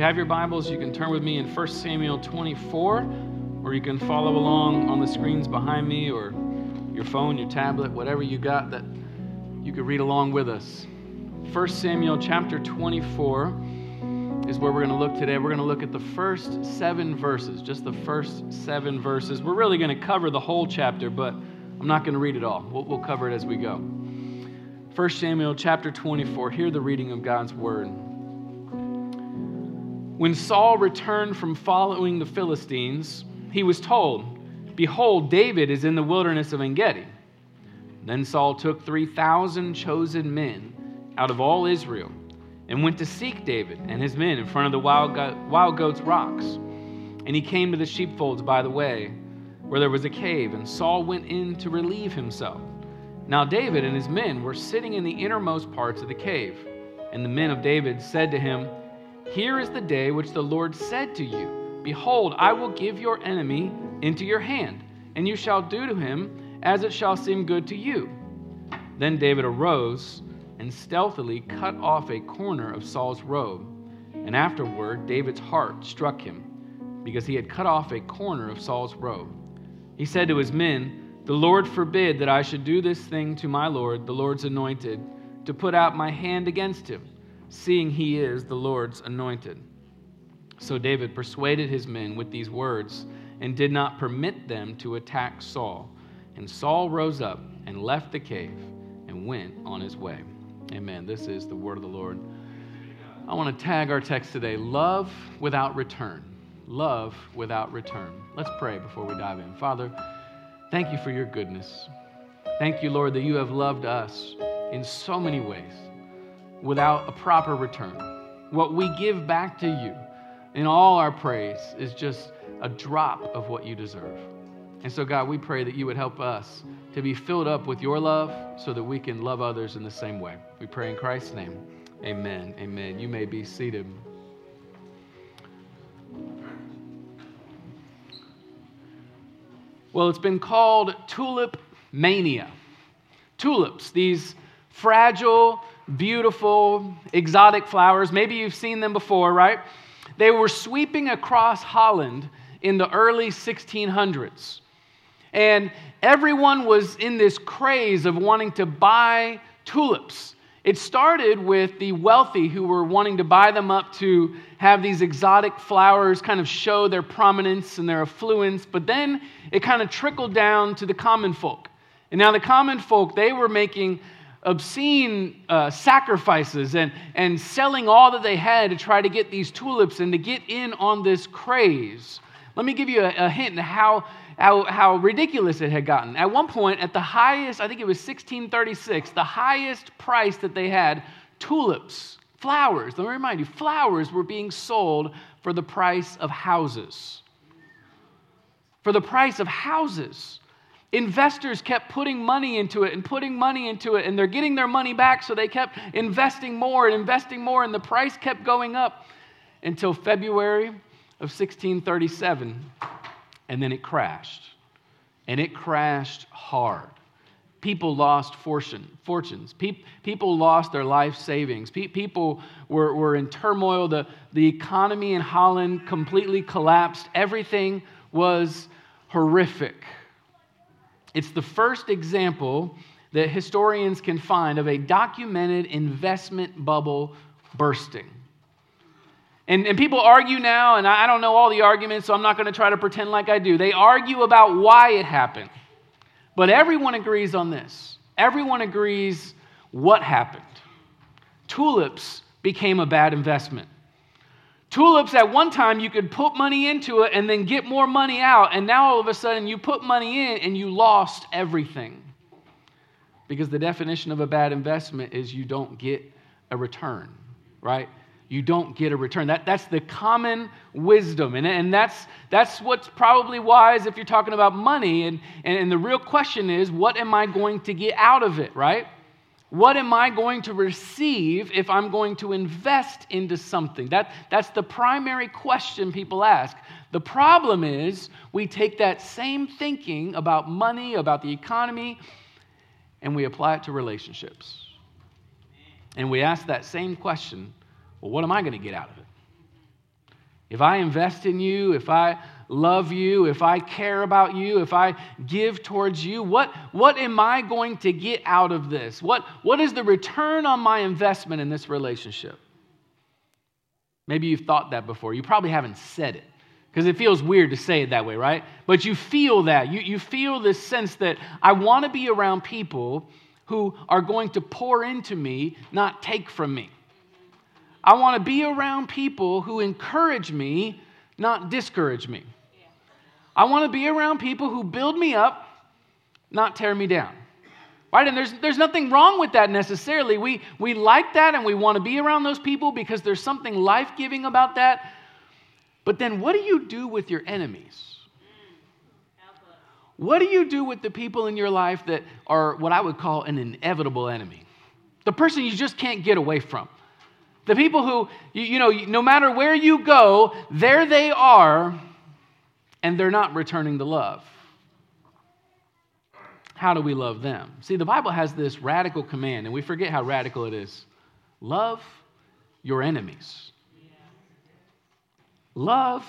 you have your Bibles, you can turn with me in 1 Samuel 24, or you can follow along on the screens behind me, or your phone, your tablet, whatever you got that you could read along with us. 1 Samuel chapter 24 is where we're going to look today. We're going to look at the first seven verses, just the first seven verses. We're really going to cover the whole chapter, but I'm not going to read it all. We'll, we'll cover it as we go. 1 Samuel chapter 24, hear the reading of God's word. When Saul returned from following the Philistines, he was told, Behold, David is in the wilderness of En Gedi. Then Saul took 3,000 chosen men out of all Israel and went to seek David and his men in front of the wild, go- wild goats' rocks. And he came to the sheepfolds by the way, where there was a cave, and Saul went in to relieve himself. Now David and his men were sitting in the innermost parts of the cave. And the men of David said to him, here is the day which the Lord said to you Behold, I will give your enemy into your hand, and you shall do to him as it shall seem good to you. Then David arose and stealthily cut off a corner of Saul's robe. And afterward, David's heart struck him, because he had cut off a corner of Saul's robe. He said to his men, The Lord forbid that I should do this thing to my Lord, the Lord's anointed, to put out my hand against him seeing he is the Lord's anointed. So David persuaded his men with these words and did not permit them to attack Saul. And Saul rose up and left the cave and went on his way. Amen. This is the word of the Lord. I want to tag our text today love without return. Love without return. Let's pray before we dive in. Father, thank you for your goodness. Thank you, Lord, that you have loved us in so many ways without a proper return. What we give back to you in all our praise is just a drop of what you deserve. And so, God, we pray that you would help us to be filled up with your love so that we can love others in the same way. We pray in Christ's name. Amen. Amen. You may be seated. Well, it's been called tulip mania. Tulips, these fragile, beautiful, exotic flowers. Maybe you've seen them before, right? They were sweeping across Holland in the early 1600s. And everyone was in this craze of wanting to buy tulips. It started with the wealthy who were wanting to buy them up to have these exotic flowers kind of show their prominence and their affluence, but then it kind of trickled down to the common folk. And now the common folk, they were making obscene uh, sacrifices and, and selling all that they had to try to get these tulips and to get in on this craze. Let me give you a, a hint how, how, how ridiculous it had gotten. At one point, at the highest, I think it was 1636, the highest price that they had, tulips, flowers, let me remind you, flowers were being sold for the price of houses. For the price of houses investors kept putting money into it and putting money into it, and they're getting their money back, so they kept investing more and investing more, and the price kept going up until February of 1637, and then it crashed. And it crashed hard. People lost fortune, fortunes. people lost their life savings. people were, were in turmoil. The, the economy in Holland completely collapsed. Everything was horrific. It's the first example that historians can find of a documented investment bubble bursting. And, and people argue now, and I don't know all the arguments, so I'm not going to try to pretend like I do. They argue about why it happened. But everyone agrees on this. Everyone agrees what happened. Tulips became a bad investment. Tulips, at one time, you could put money into it and then get more money out. And now all of a sudden, you put money in and you lost everything. Because the definition of a bad investment is you don't get a return, right? You don't get a return. That, that's the common wisdom. And, and that's, that's what's probably wise if you're talking about money. And, and, and the real question is, what am I going to get out of it, right? What am I going to receive if I'm going to invest into something? That, that's the primary question people ask. The problem is, we take that same thinking about money, about the economy, and we apply it to relationships. And we ask that same question well, what am I going to get out of it? if I invest in you, if I love you, if I care about you, if I give towards you, what, what am I going to get out of this? What, what is the return on my investment in this relationship? Maybe you've thought that before. You probably haven't said it because it feels weird to say it that way, right? But you feel that. You, you feel this sense that I want to be around people who are going to pour into me, not take from me. I want to be around people who encourage me, not discourage me. I want to be around people who build me up, not tear me down. Right? And there's, there's nothing wrong with that necessarily. We, we like that and we want to be around those people because there's something life giving about that. But then what do you do with your enemies? What do you do with the people in your life that are what I would call an inevitable enemy? The person you just can't get away from. The people who, you, you know, no matter where you go, there they are, and they're not returning the love. How do we love them? See, the Bible has this radical command, and we forget how radical it is love your enemies. Love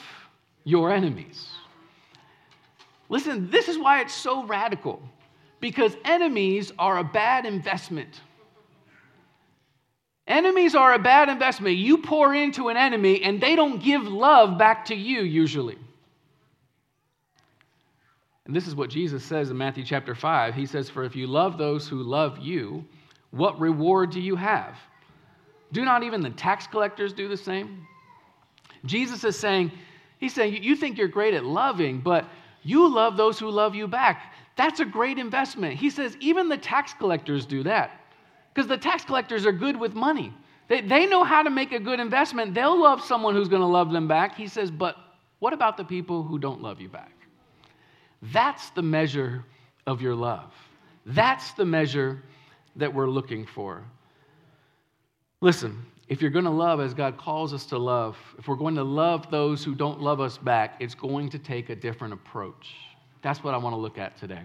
your enemies. Listen, this is why it's so radical because enemies are a bad investment. Enemies are a bad investment. You pour into an enemy and they don't give love back to you usually. And this is what Jesus says in Matthew chapter 5. He says, For if you love those who love you, what reward do you have? Do not even the tax collectors do the same? Jesus is saying, He's saying, You think you're great at loving, but you love those who love you back. That's a great investment. He says, Even the tax collectors do that because the tax collectors are good with money. They, they know how to make a good investment. They'll love someone who's going to love them back. He says, But what about the people who don't love you back? That's the measure of your love. That's the measure that we're looking for. Listen, if you're going to love as God calls us to love, if we're going to love those who don't love us back, it's going to take a different approach. That's what I want to look at today.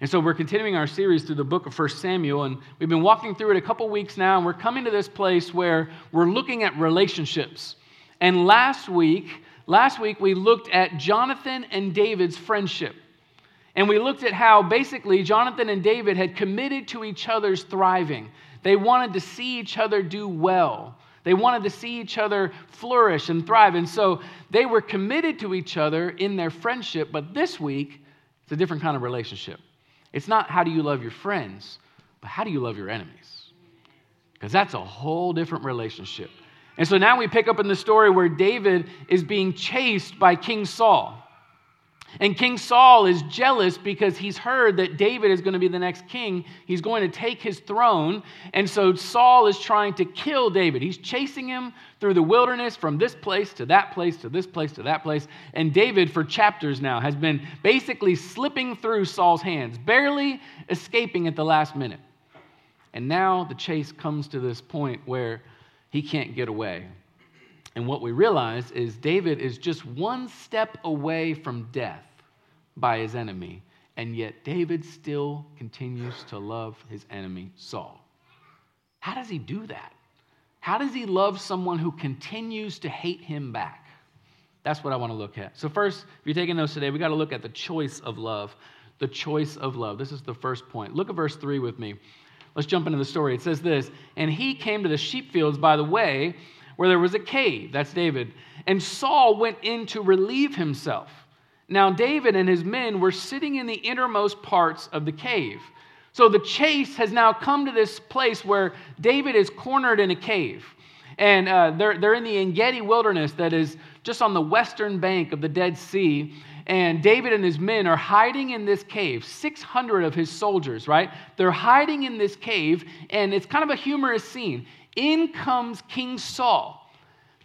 And so we're continuing our series through the book of 1 Samuel, and we've been walking through it a couple weeks now, and we're coming to this place where we're looking at relationships. And last week, last week we looked at Jonathan and David's friendship. And we looked at how basically Jonathan and David had committed to each other's thriving. They wanted to see each other do well. They wanted to see each other flourish and thrive. And so they were committed to each other in their friendship. But this week, it's a different kind of relationship. It's not how do you love your friends, but how do you love your enemies? Because that's a whole different relationship. And so now we pick up in the story where David is being chased by King Saul. And King Saul is jealous because he's heard that David is going to be the next king. He's going to take his throne. And so Saul is trying to kill David. He's chasing him through the wilderness from this place to that place to this place to that place. And David, for chapters now, has been basically slipping through Saul's hands, barely escaping at the last minute. And now the chase comes to this point where he can't get away. And what we realize is David is just one step away from death by his enemy, and yet David still continues to love his enemy, Saul. How does he do that? How does he love someone who continues to hate him back? That's what I want to look at. So, first, if you're taking notes today, we got to look at the choice of love. The choice of love. This is the first point. Look at verse 3 with me. Let's jump into the story. It says this And he came to the sheep fields by the way where there was a cave. That's David. And Saul went in to relieve himself. Now, David and his men were sitting in the innermost parts of the cave. So the chase has now come to this place where David is cornered in a cave. And uh, they're, they're in the Engedi wilderness that is just on the western bank of the Dead Sea. And David and his men are hiding in this cave, 600 of his soldiers, right? They're hiding in this cave, and it's kind of a humorous scene. In comes King Saul.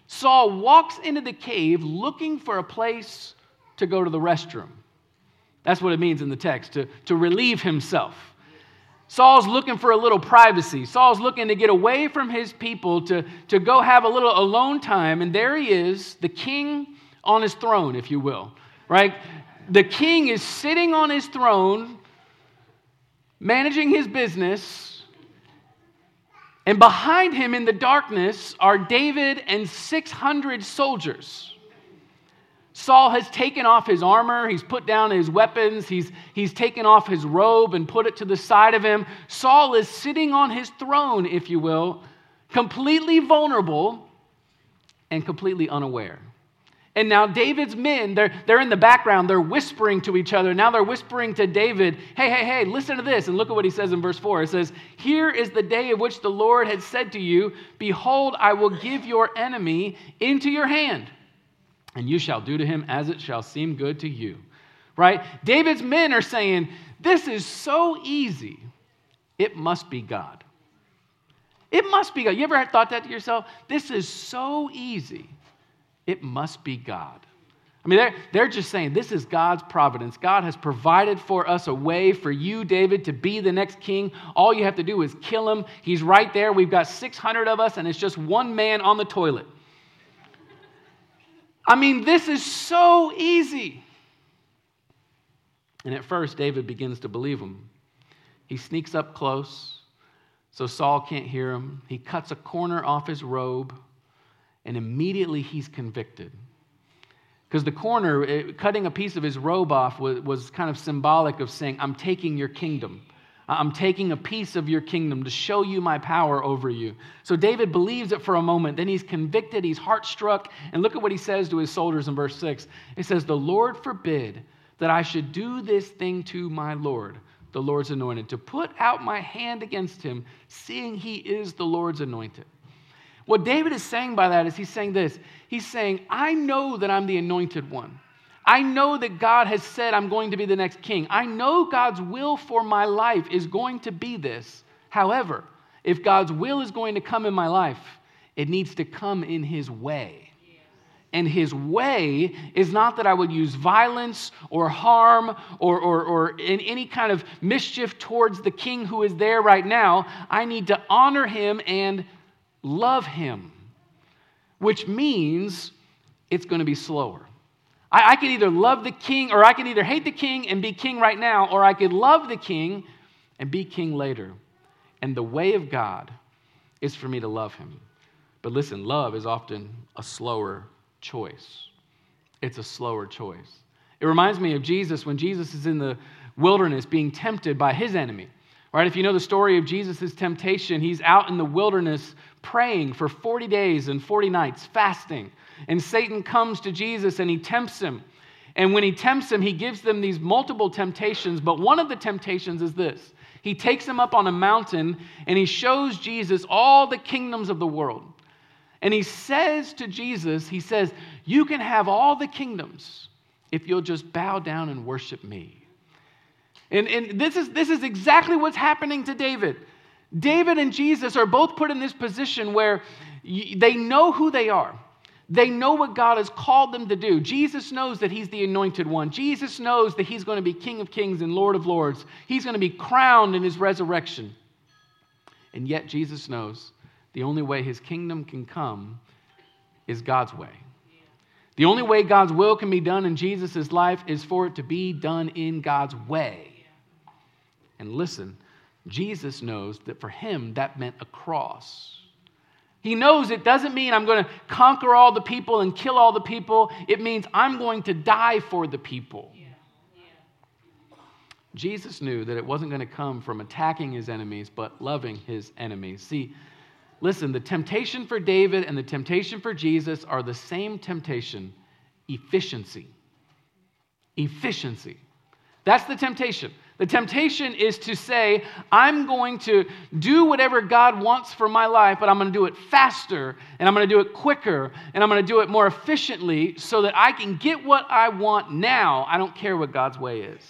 Saul walks into the cave looking for a place to go to the restroom. That's what it means in the text, to, to relieve himself. Saul's looking for a little privacy. Saul's looking to get away from his people to, to go have a little alone time. And there he is, the king on his throne, if you will, right? The king is sitting on his throne, managing his business and behind him in the darkness are David and 600 soldiers. Saul has taken off his armor, he's put down his weapons, he's, he's taken off his robe and put it to the side of him. Saul is sitting on his throne, if you will, completely vulnerable and completely unaware. And now David's men, they're, they're in the background, they're whispering to each other. Now they're whispering to David, hey, hey, hey, listen to this. And look at what he says in verse 4. It says, Here is the day of which the Lord had said to you, Behold, I will give your enemy into your hand, and you shall do to him as it shall seem good to you. Right? David's men are saying, This is so easy, it must be God. It must be God. You ever thought that to yourself? This is so easy it must be God. I mean, they're, they're just saying this is God's providence. God has provided for us a way for you, David, to be the next king. All you have to do is kill him. He's right there. We've got 600 of us, and it's just one man on the toilet. I mean, this is so easy. And at first, David begins to believe him. He sneaks up close so Saul can't hear him. He cuts a corner off his robe and immediately he's convicted. Because the corner, it, eh, cutting a piece of his robe off, was, was kind of symbolic of saying, I'm taking your kingdom. I'm taking a piece of your kingdom to show you my power over you. So David believes it for a moment. Then he's convicted, he's heart struck. And look at what he says to his soldiers in verse 6. It says, The Lord forbid that I should do this thing to my Lord, the Lord's anointed, to put out my hand against him, seeing he is the Lord's anointed. What David is saying by that is he's saying this He's saying, I know that I'm the anointed one. I know that God has said I'm going to be the next king. I know God's will for my life is going to be this. However, if God's will is going to come in my life, it needs to come in His way. And His way is not that I would use violence or harm or, or, or in any kind of mischief towards the king who is there right now. I need to honor Him and love him, which means it's going to be slower. I, I either love the king, or I could either hate the king and be king right now, or I could love the king and be king later. And the way of God is for me to love him. But listen, love is often a slower choice. It's a slower choice. It reminds me of Jesus when Jesus is in the wilderness being tempted by his enemy. Right? If you know the story of Jesus' temptation, he's out in the wilderness praying for 40 days and 40 nights, fasting. And Satan comes to Jesus and he tempts him. And when he tempts him, he gives them these multiple temptations. But one of the temptations is this He takes him up on a mountain and he shows Jesus all the kingdoms of the world. And he says to Jesus, He says, You can have all the kingdoms if you'll just bow down and worship me. And, and this, is, this is exactly what's happening to David. David and Jesus are both put in this position where they know who they are. They know what God has called them to do. Jesus knows that He's the anointed one. Jesus knows that He's going to be King of kings and Lord of lords. He's going to be crowned in His resurrection. And yet, Jesus knows the only way His kingdom can come is God's way. The only way God's will can be done in Jesus' life is for it to be done in God's way. And listen, Jesus knows that for him, that meant a cross. He knows it doesn't mean I'm going to conquer all the people and kill all the people. It means I'm going to die for the people. Yeah. Yeah. Jesus knew that it wasn't going to come from attacking his enemies, but loving his enemies. See, listen, the temptation for David and the temptation for Jesus are the same temptation efficiency. Efficiency. That's the temptation. The temptation is to say, I'm going to do whatever God wants for my life, but I'm going to do it faster, and I'm going to do it quicker, and I'm going to do it more efficiently so that I can get what I want now. I don't care what God's way is.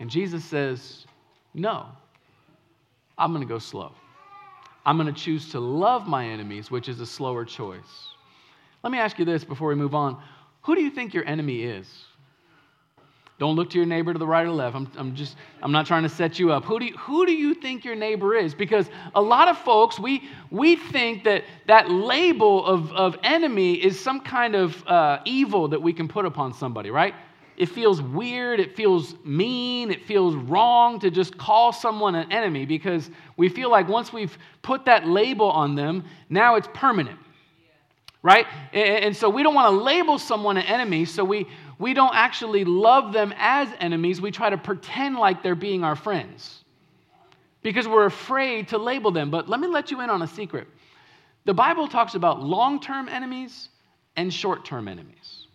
And Jesus says, No, I'm going to go slow. I'm going to choose to love my enemies, which is a slower choice. Let me ask you this before we move on. Who do you think your enemy is? Don't look to your neighbor to the right or left. I'm, I'm just, I'm not trying to set you up. Who do you, who do you think your neighbor is? Because a lot of folks, we, we think that that label of, of enemy is some kind of uh, evil that we can put upon somebody, right? It feels weird, it feels mean, it feels wrong to just call someone an enemy because we feel like once we've put that label on them, now it's permanent. right? And so we don't want to label someone an enemy, so we, we don't actually love them as enemies. We try to pretend like they're being our friends because we're afraid to label them. But let me let you in on a secret. The Bible talks about long term enemies and short term enemies.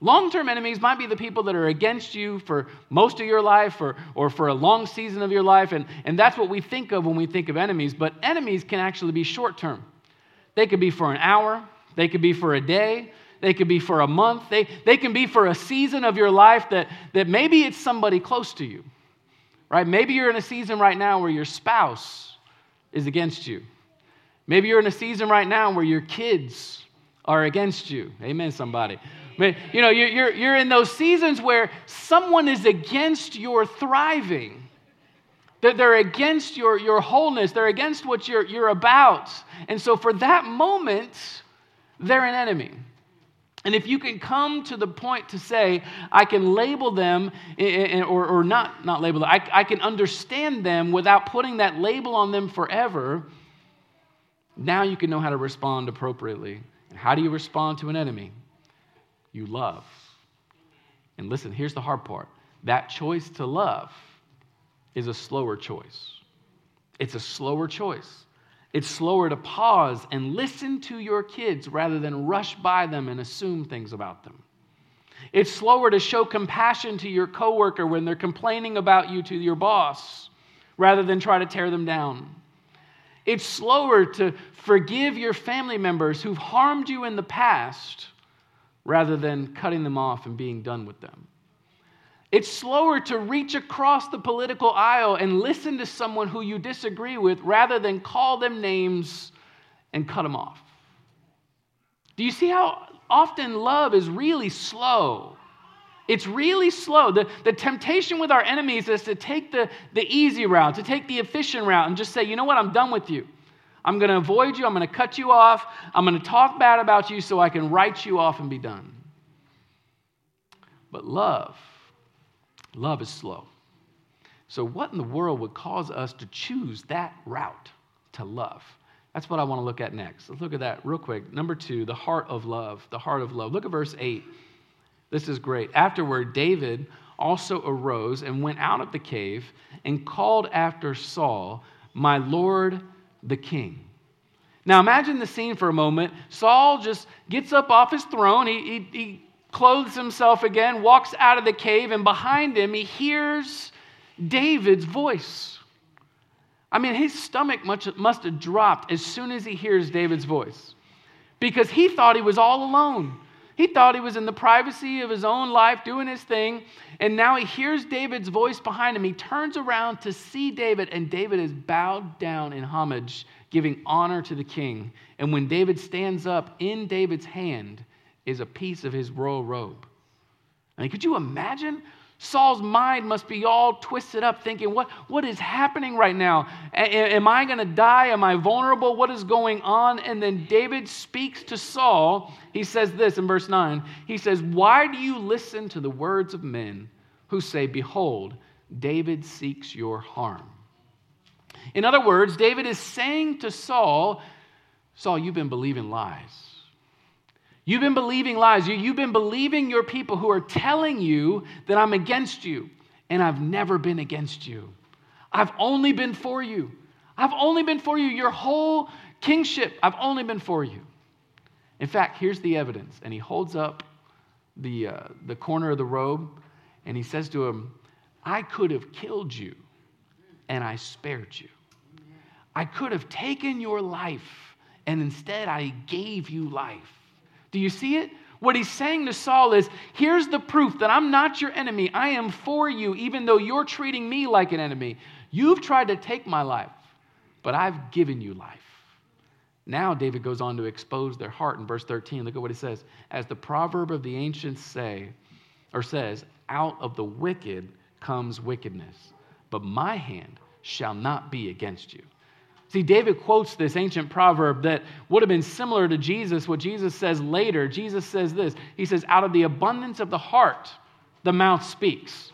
Long term enemies might be the people that are against you for most of your life or, or for a long season of your life, and, and that's what we think of when we think of enemies. But enemies can actually be short term. They could be for an hour, they could be for a day, they could be for a month, they, they can be for a season of your life that, that maybe it's somebody close to you, right? Maybe you're in a season right now where your spouse is against you. Maybe you're in a season right now where your kids are against you. Amen, somebody. You know, you're, you're in those seasons where someone is against your thriving. They're against your, your wholeness. They're against what you're, you're about. And so, for that moment, they're an enemy. And if you can come to the point to say, I can label them, eh, eh, eh, or, or not, not label them, I, I can understand them without putting that label on them forever, now you can know how to respond appropriately. And how do you respond to an enemy? You love. And listen, here's the hard part that choice to love is a slower choice. It's a slower choice. It's slower to pause and listen to your kids rather than rush by them and assume things about them. It's slower to show compassion to your coworker when they're complaining about you to your boss rather than try to tear them down. It's slower to forgive your family members who've harmed you in the past rather than cutting them off and being done with them. It's slower to reach across the political aisle and listen to someone who you disagree with rather than call them names and cut them off. Do you see how often love is really slow? It's really slow. The, the temptation with our enemies is to take the, the easy route, to take the efficient route, and just say, you know what, I'm done with you. I'm going to avoid you. I'm going to cut you off. I'm going to talk bad about you so I can write you off and be done. But love, Love is slow. So, what in the world would cause us to choose that route to love? That's what I want to look at next. Let's look at that real quick. Number two, the heart of love. The heart of love. Look at verse 8. This is great. Afterward, David also arose and went out of the cave and called after Saul, My Lord the king. Now imagine the scene for a moment. Saul just gets up off his throne. He, he, he clothes himself again, walks out of the cave, and behind him, he hears David's voice. I mean, his stomach must have dropped as soon as he hears David's voice because he thought he was all alone. He thought he was in the privacy of his own life doing his thing, and now he hears David's voice behind him. He turns around to see David, and David is bowed down in homage, giving honor to the king. And when David stands up in David's hand, is a piece of his royal robe. I mean, could you imagine? Saul's mind must be all twisted up, thinking, What, what is happening right now? A- am I going to die? Am I vulnerable? What is going on? And then David speaks to Saul. He says this in verse 9 He says, Why do you listen to the words of men who say, Behold, David seeks your harm? In other words, David is saying to Saul, Saul, you've been believing lies. You've been believing lies. You, have been believing your people who are telling you that I'm against you, and I've never been against you. I've only been for you. I've only been for you. Your whole kingship, I've only been for you. In fact, here's the evidence. And he holds up the, uh, the corner of the robe, and he says to him, I could have killed you, and I spared you. I could have taken your life, and instead I gave you life. Do you see it? What he's saying to Saul is here's the proof that I'm not your enemy. I am for you, even though you're treating me like an enemy. You've tried to take my life, but I've given you life. Now, David goes on to expose their heart in verse 13. Look at what he says. As the proverb of the ancients say, or says, out of the wicked comes wickedness, but my hand shall not be against you. See, David quotes this ancient proverb that would have been similar to Jesus, what Jesus says later. Jesus says this He says, Out of the abundance of the heart, the mouth speaks.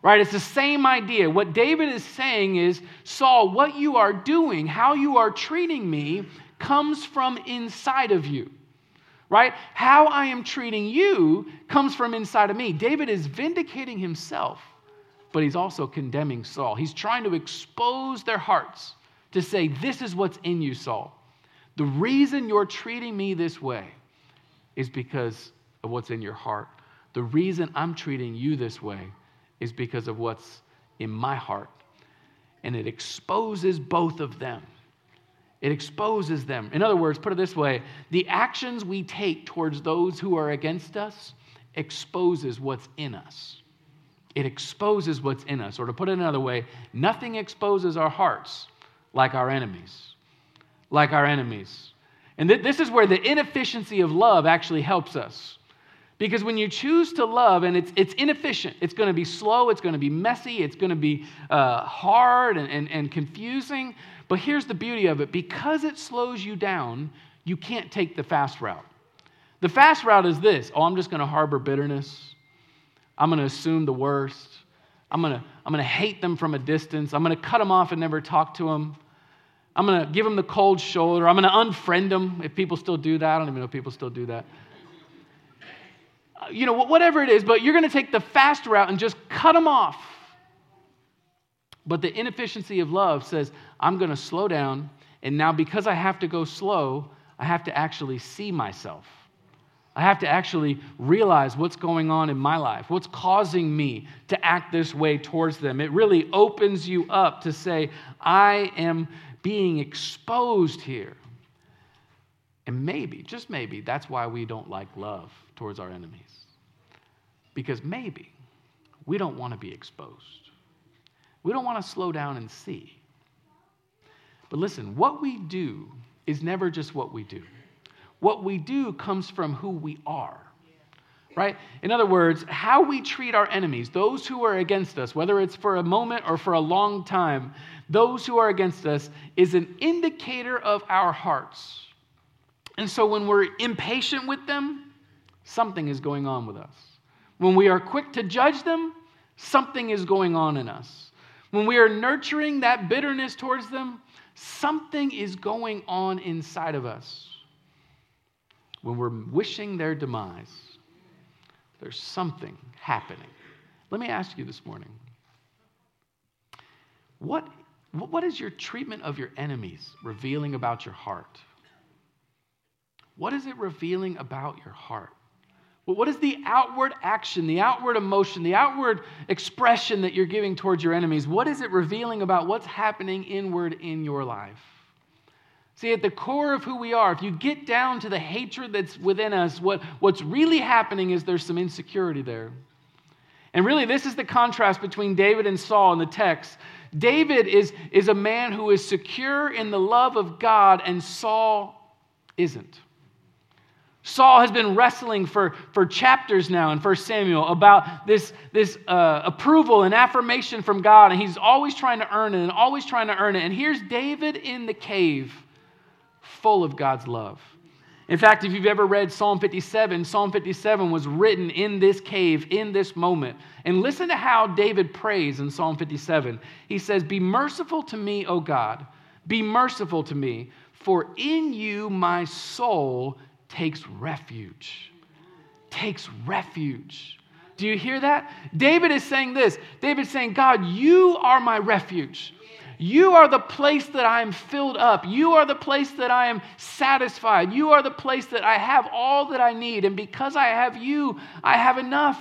Right? It's the same idea. What David is saying is, Saul, what you are doing, how you are treating me, comes from inside of you. right? How I am treating you comes from inside of me. David is vindicating himself, but he's also condemning Saul. He's trying to expose their hearts to say, This is what's in you, Saul. The reason you're treating me this way is because of what's in your heart. The reason I'm treating you this way is because of what's in my heart. And it exposes both of them. It exposes them. In other words, put it this way the actions we take towards those who are against us exposes what's in us. It exposes what's in us. Or to put it another way, nothing exposes our hearts like our enemies. Like our enemies. And th- this is where the inefficiency of love actually helps us. Because when you choose to love, and it's, it's inefficient, it's going to be slow, it's going to be messy, it's going to be uh, hard and, and, and confusing. But here's the beauty of it because it slows you down, you can't take the fast route. The fast route is this oh, I'm just going to harbor bitterness. I'm going to assume the worst. I'm going to, I'm going to hate them from a distance. I'm going to cut them off and never talk to them. I'm going to give them the cold shoulder. I'm going to unfriend them if people still do that. I don't even know if people still do that. You know, whatever it is, but you're going to take the fast route and just cut them off. But the inefficiency of love says, I'm going to slow down. And now, because I have to go slow, I have to actually see myself. I have to actually realize what's going on in my life, what's causing me to act this way towards them. It really opens you up to say, I am being exposed here. And maybe, just maybe, that's why we don't like love towards our enemies. Because maybe we don't want to be exposed. We don't want to slow down and see. But listen, what we do is never just what we do. What we do comes from who we are. Right? In other words, how we treat our enemies, those who are against us, whether it's for a moment or for a long time, those who are against us is an indicator of our hearts. And so when we're impatient with them, something is going on with us. When we are quick to judge them, something is going on in us. When we are nurturing that bitterness towards them, something is going on inside of us. When we're wishing their demise, there's something happening. Let me ask you this morning what, what is your treatment of your enemies revealing about your heart? What is it revealing about your heart? What is the outward action, the outward emotion, the outward expression that you're giving towards your enemies? What is it revealing about what's happening inward in your life? See, at the core of who we are, if you get down to the hatred that's within us, what, what's really happening is there's some insecurity there. And really, this is the contrast between David and Saul in the text. David is, is a man who is secure in the love of God, and Saul isn't. Saul has been wrestling for, for chapters now in 1 Samuel about this, this uh, approval and affirmation from God, and he's always trying to earn it and always trying to earn it. And here's David in the cave, full of God's love. In fact, if you've ever read Psalm 57, Psalm 57 was written in this cave, in this moment. And listen to how David prays in Psalm 57. He says, Be merciful to me, O God, be merciful to me, for in you my soul takes refuge. Takes refuge. Do you hear that? David is saying this. David's saying, God, you are my refuge. You are the place that I am filled up. You are the place that I am satisfied. You are the place that I have all that I need. And because I have you, I have enough.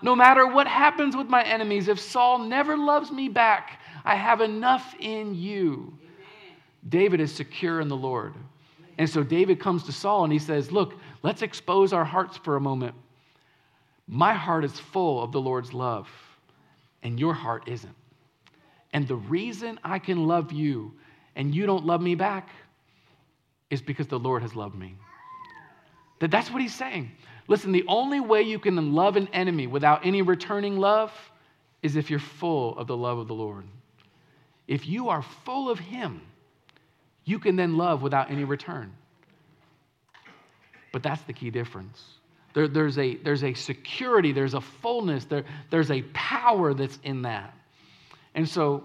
No matter what happens with my enemies, if Saul never loves me back, I have enough in you. David is secure in the Lord. And so David comes to Saul and he says, Look, let's expose our hearts for a moment. My heart is full of the Lord's love, and your heart isn't. And the reason I can love you and you don't love me back is because the Lord has loved me. That that's what he's saying. Listen, the only way you can love an enemy without any returning love is if you're full of the love of the Lord. If you are full of him, you can then love without any return. But that's the key difference. There, there's, a, there's a security, there's a fullness, there, there's a power that's in that. And so,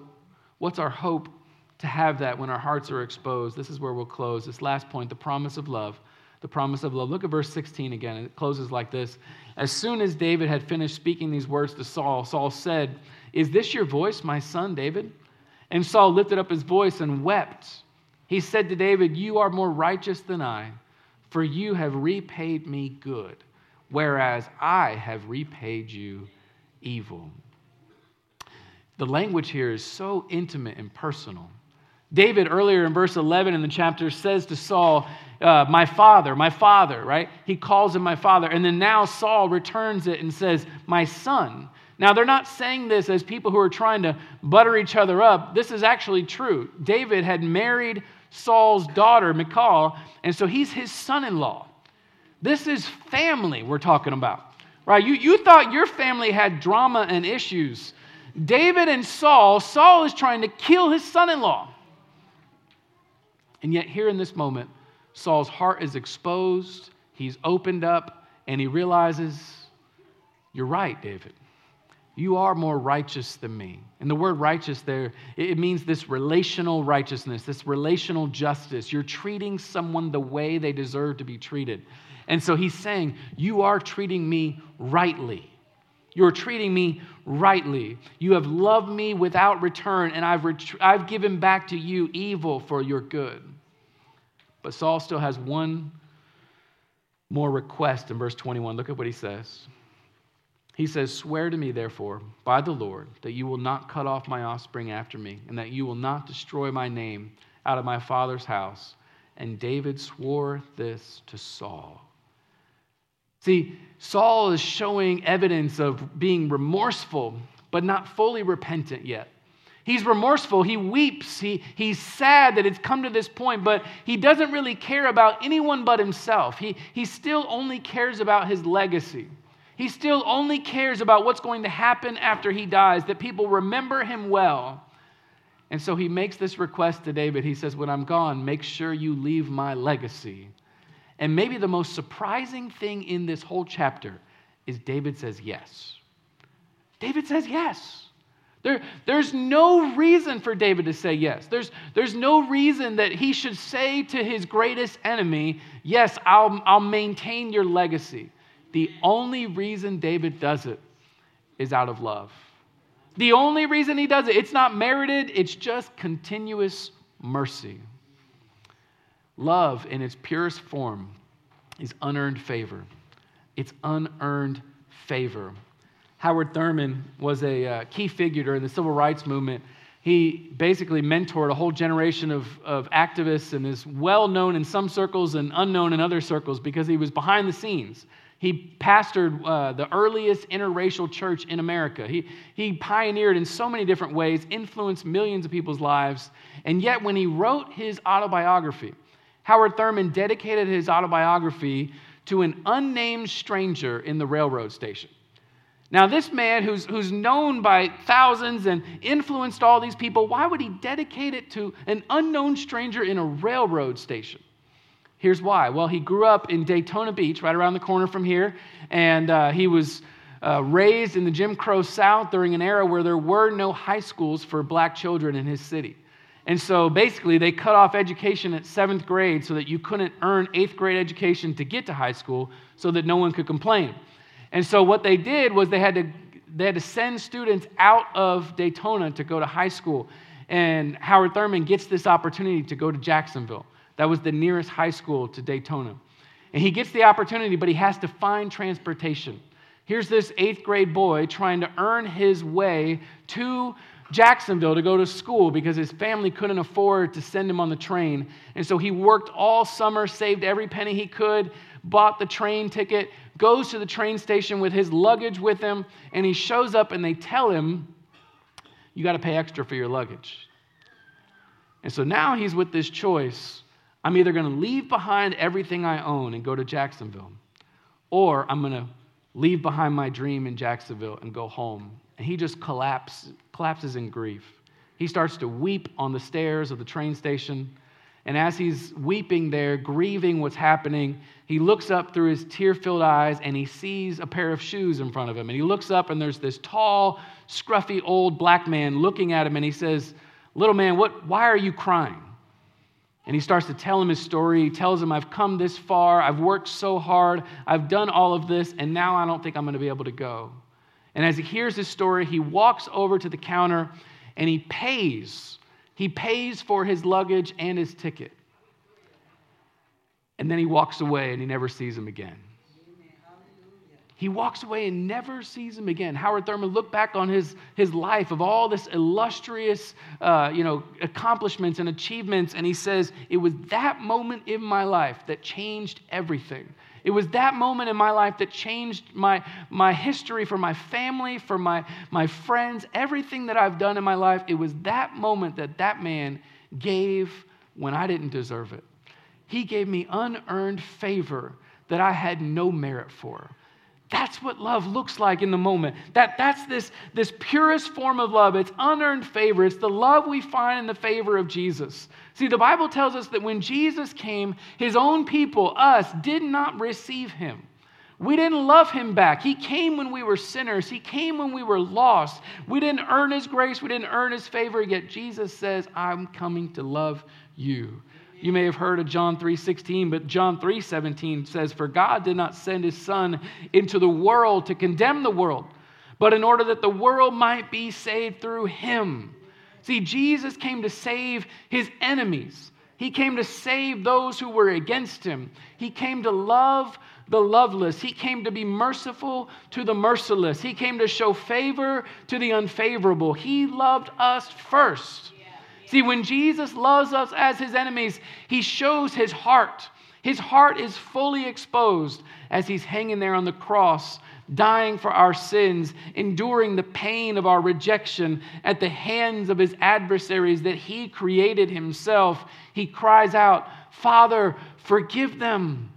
what's our hope to have that when our hearts are exposed? This is where we'll close. This last point the promise of love. the promise of love. Look at verse 16 again. It closes like this. As soon as David had finished speaking these words to Saul, Saul said, Is this your voice, my son David? And Saul lifted up his voice and wept. He said to David, You are more righteous than I, for you have repaid me good, whereas I have repaid you evil. The language here is so intimate and personal. David, earlier in verse 11 in the chapter, says to Saul, uh, My father, my father, right? He calls him my father. And then now Saul returns it and says, My son. Now, they're not saying this as people who are trying to butter each other up. This is actually true. David had married Saul's daughter, Michal, and so he's his son in law. This is family we're talking about, right? You, you thought your family had drama and issues. David and Saul, Saul is trying to kill his son in law. And yet, here in this moment, Saul's heart is exposed, he's opened up, and he realizes, You're right, David. You are more righteous than me. And the word righteous there, it means this relational righteousness, this relational justice. You're treating someone the way they deserve to be treated. And so he's saying, You are treating me rightly. You're treating me rightly. You have loved me without return, and I've, ret- I've given back to you evil for your good. But Saul still has one more request in verse 21. Look at what he says. He says, Swear to me, therefore, by the Lord, that you will not cut off my offspring after me, and that you will not destroy my name out of my father's house. And David swore this to Saul. See, Saul is showing evidence of being remorseful, but not fully repentant yet. He's remorseful. He weeps. He, he's sad that it's come to this point, but he doesn't really care about anyone but himself. He, he still only cares about his legacy. He still only cares about what's going to happen after he dies, that people remember him well. And so he makes this request to David. He says, When I'm gone, make sure you leave my legacy. And maybe the most surprising thing in this whole chapter is David says yes. David says yes. There, there's no reason for David to say yes. There's, there's no reason that he should say to his greatest enemy, Yes, I'll, I'll maintain your legacy. The only reason David does it is out of love. The only reason he does it, it's not merited, it's just continuous mercy. Love, in its purest form, is unearned favor. It's unearned favor. Howard Thurman was a uh, key figure during the civil rights movement. He basically mentored a whole generation of, of activists and is well known in some circles and unknown in other circles because he was behind the scenes. He pastored uh, the earliest interracial church in America. He, he pioneered in so many different ways, influenced millions of people's lives. And yet, when he wrote his autobiography, Howard Thurman dedicated his autobiography to an unnamed stranger in the railroad station. Now, this man who's, who's known by thousands and influenced all these people, why would he dedicate it to an unknown stranger in a railroad station? Here's why. Well, he grew up in Daytona Beach, right around the corner from here, and uh, he was uh, raised in the Jim Crow South during an era where there were no high schools for black children in his city. And so basically, they cut off education at seventh grade so that you couldn't earn eighth grade education to get to high school so that no one could complain. And so what they did was they had to they had to send students out of Daytona to go to high school. And Howard Thurman gets this opportunity to go to Jacksonville. That was the nearest high school to Daytona. And he gets the opportunity, but he has to find transportation. Here's this eighth grade boy trying to earn his way to Jacksonville to go to school because his family couldn't afford to send him on the train. And so he worked all summer, saved every penny he could, bought the train ticket, goes to the train station with his luggage with him, and he shows up and they tell him, You got to pay extra for your luggage. And so now he's with this choice I'm either going to leave behind everything I own and go to Jacksonville, or I'm going to leave behind my dream in Jacksonville and go home. And he just collapse, collapses in grief. He starts to weep on the stairs of the train station. And as he's weeping there, grieving what's happening, he looks up through his tear filled eyes and he sees a pair of shoes in front of him. And he looks up and there's this tall, scruffy old black man looking at him and he says, Little man, what, why are you crying? And he starts to tell him his story. He tells him, I've come this far. I've worked so hard. I've done all of this, and now I don't think I'm going to be able to go. And as he hears his story, he walks over to the counter and he pays. He pays for his luggage and his ticket. And then he walks away and he never sees him again. He walks away and never sees him again. Howard Thurman looked back on his, his life of all this illustrious uh, you know, accomplishments and achievements, and he says, It was that moment in my life that changed everything. It was that moment in my life that changed my, my history for my family, for my, my friends, everything that I've done in my life. It was that moment that that man gave when I didn't deserve it. He gave me unearned favor that I had no merit for. That's what love looks like in the moment. That, that's this, this purest form of love. It's unearned favor. It's the love we find in the favor of Jesus. See, the Bible tells us that when Jesus came, his own people, us, did not receive him. We didn't love him back. He came when we were sinners. He came when we were lost. We didn't earn his grace. We didn't earn his favor. Yet Jesus says, I'm coming to love you. You may have heard of John 3:16, but John 3:17 says, "For God did not send his son into the world to condemn the world, but in order that the world might be saved through him." See, Jesus came to save his enemies. He came to save those who were against him. He came to love the loveless. He came to be merciful to the merciless. He came to show favor to the unfavorable. He loved us first. See, when Jesus loves us as his enemies, he shows his heart. His heart is fully exposed as he's hanging there on the cross, dying for our sins, enduring the pain of our rejection at the hands of his adversaries that he created himself. He cries out, Father, forgive them.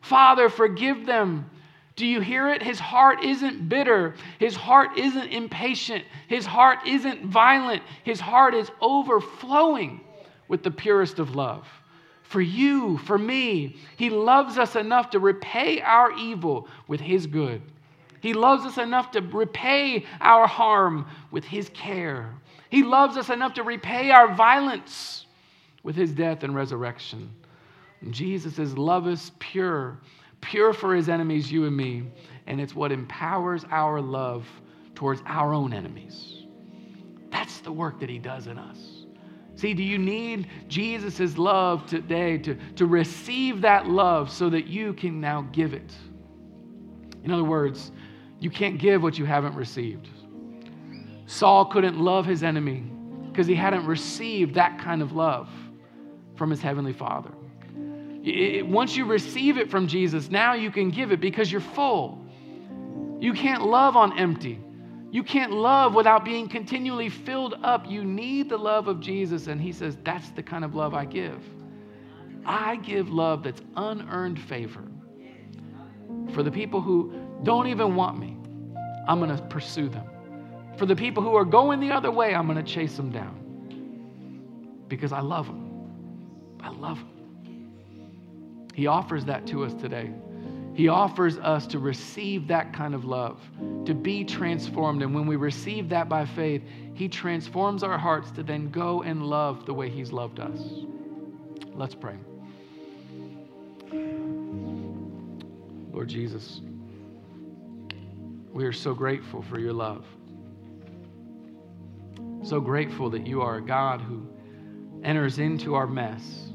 Father, forgive them. Do you hear it? His heart isn't bitter. His heart isn't impatient. His heart isn't violent. His heart is overflowing with the purest of love. For you, for me, He loves us enough to repay our evil with His good. He loves us enough to repay our harm with His care. He loves us enough to repay our violence with His death and resurrection. Jesus' love is pure pure for his enemies, you and me, and it's what empowers our love towards our own enemies. That's the work that he does in us. See, do you need Jesus' love today to, to receive that love so that you can now give it? In other words, you can't give what you haven't received. Saul couldn't love his enemy because he hadn't received that kind of love from his heavenly Father. It, once you receive it from Jesus, now you can give it because you're full. You can't love on empty. You can't love without being continually filled up. You need the love of Jesus, and He says, That's the kind of love I give. I give love that's unearned favor. For the people who don't even want me, I'm going to pursue them. For the people who are going the other way, I'm going to chase them down. Because I love them. I love them. He offers that to us today. He offers us to receive that kind of love, to be transformed. And when we receive that by faith, He transforms our hearts to then go and love the way He's loved us. Let's pray. Lord Jesus, we are so grateful for your love. So grateful that you are a God who enters into our mess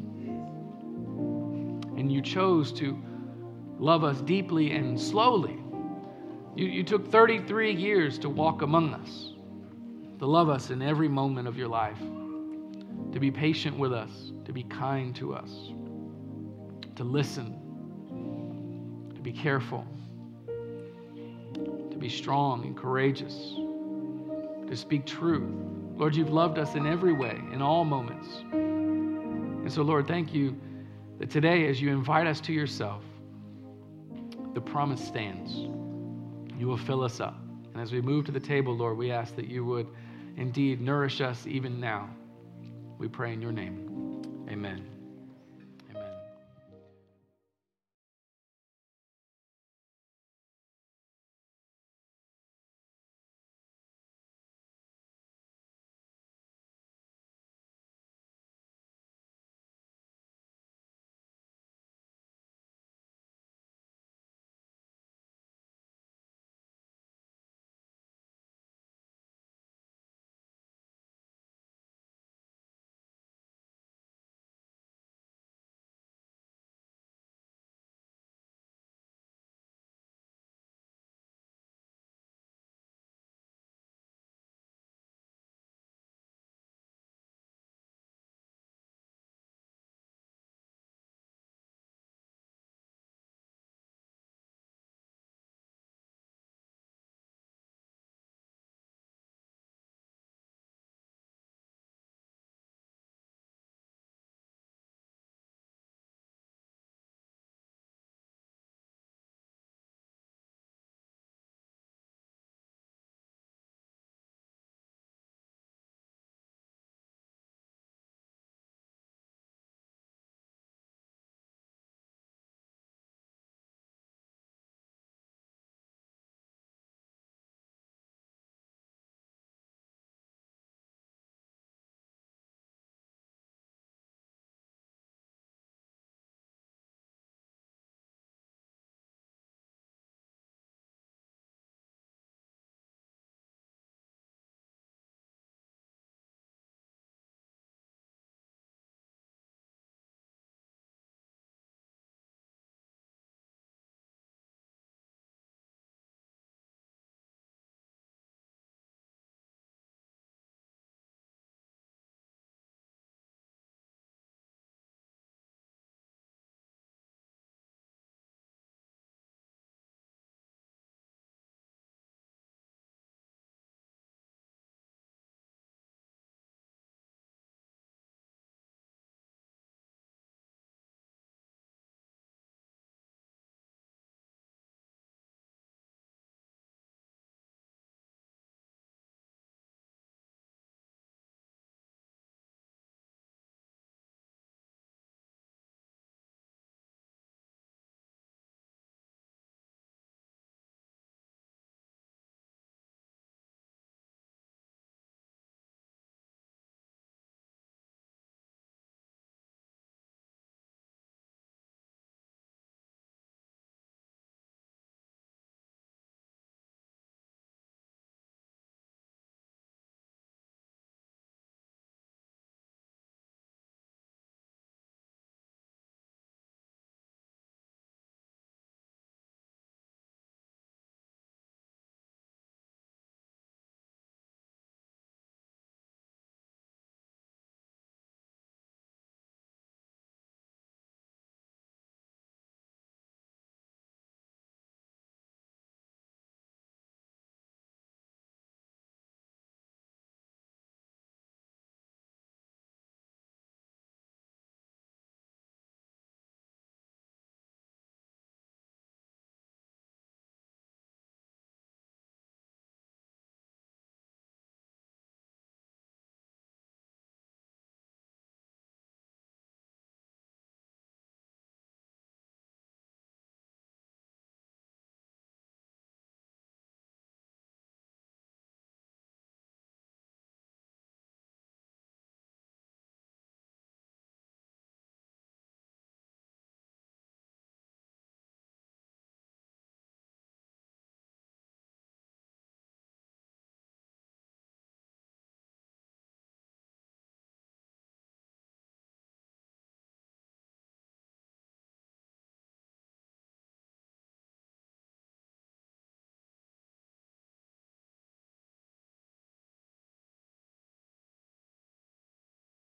and you chose to love us deeply and slowly. You, you took 33 years to walk among us, to love us in every moment of your life, to be patient with us, to be kind to us, to listen, to be careful, be strong and courageous, to speak truth. Lord, you've loved us in every way, in all moments. And so, Lord, thank you that today, as you invite us to yourself, the promise stands. You will fill us up. And as we move to the table, Lord, we ask that you would indeed nourish us even now. We pray in your name. Amen.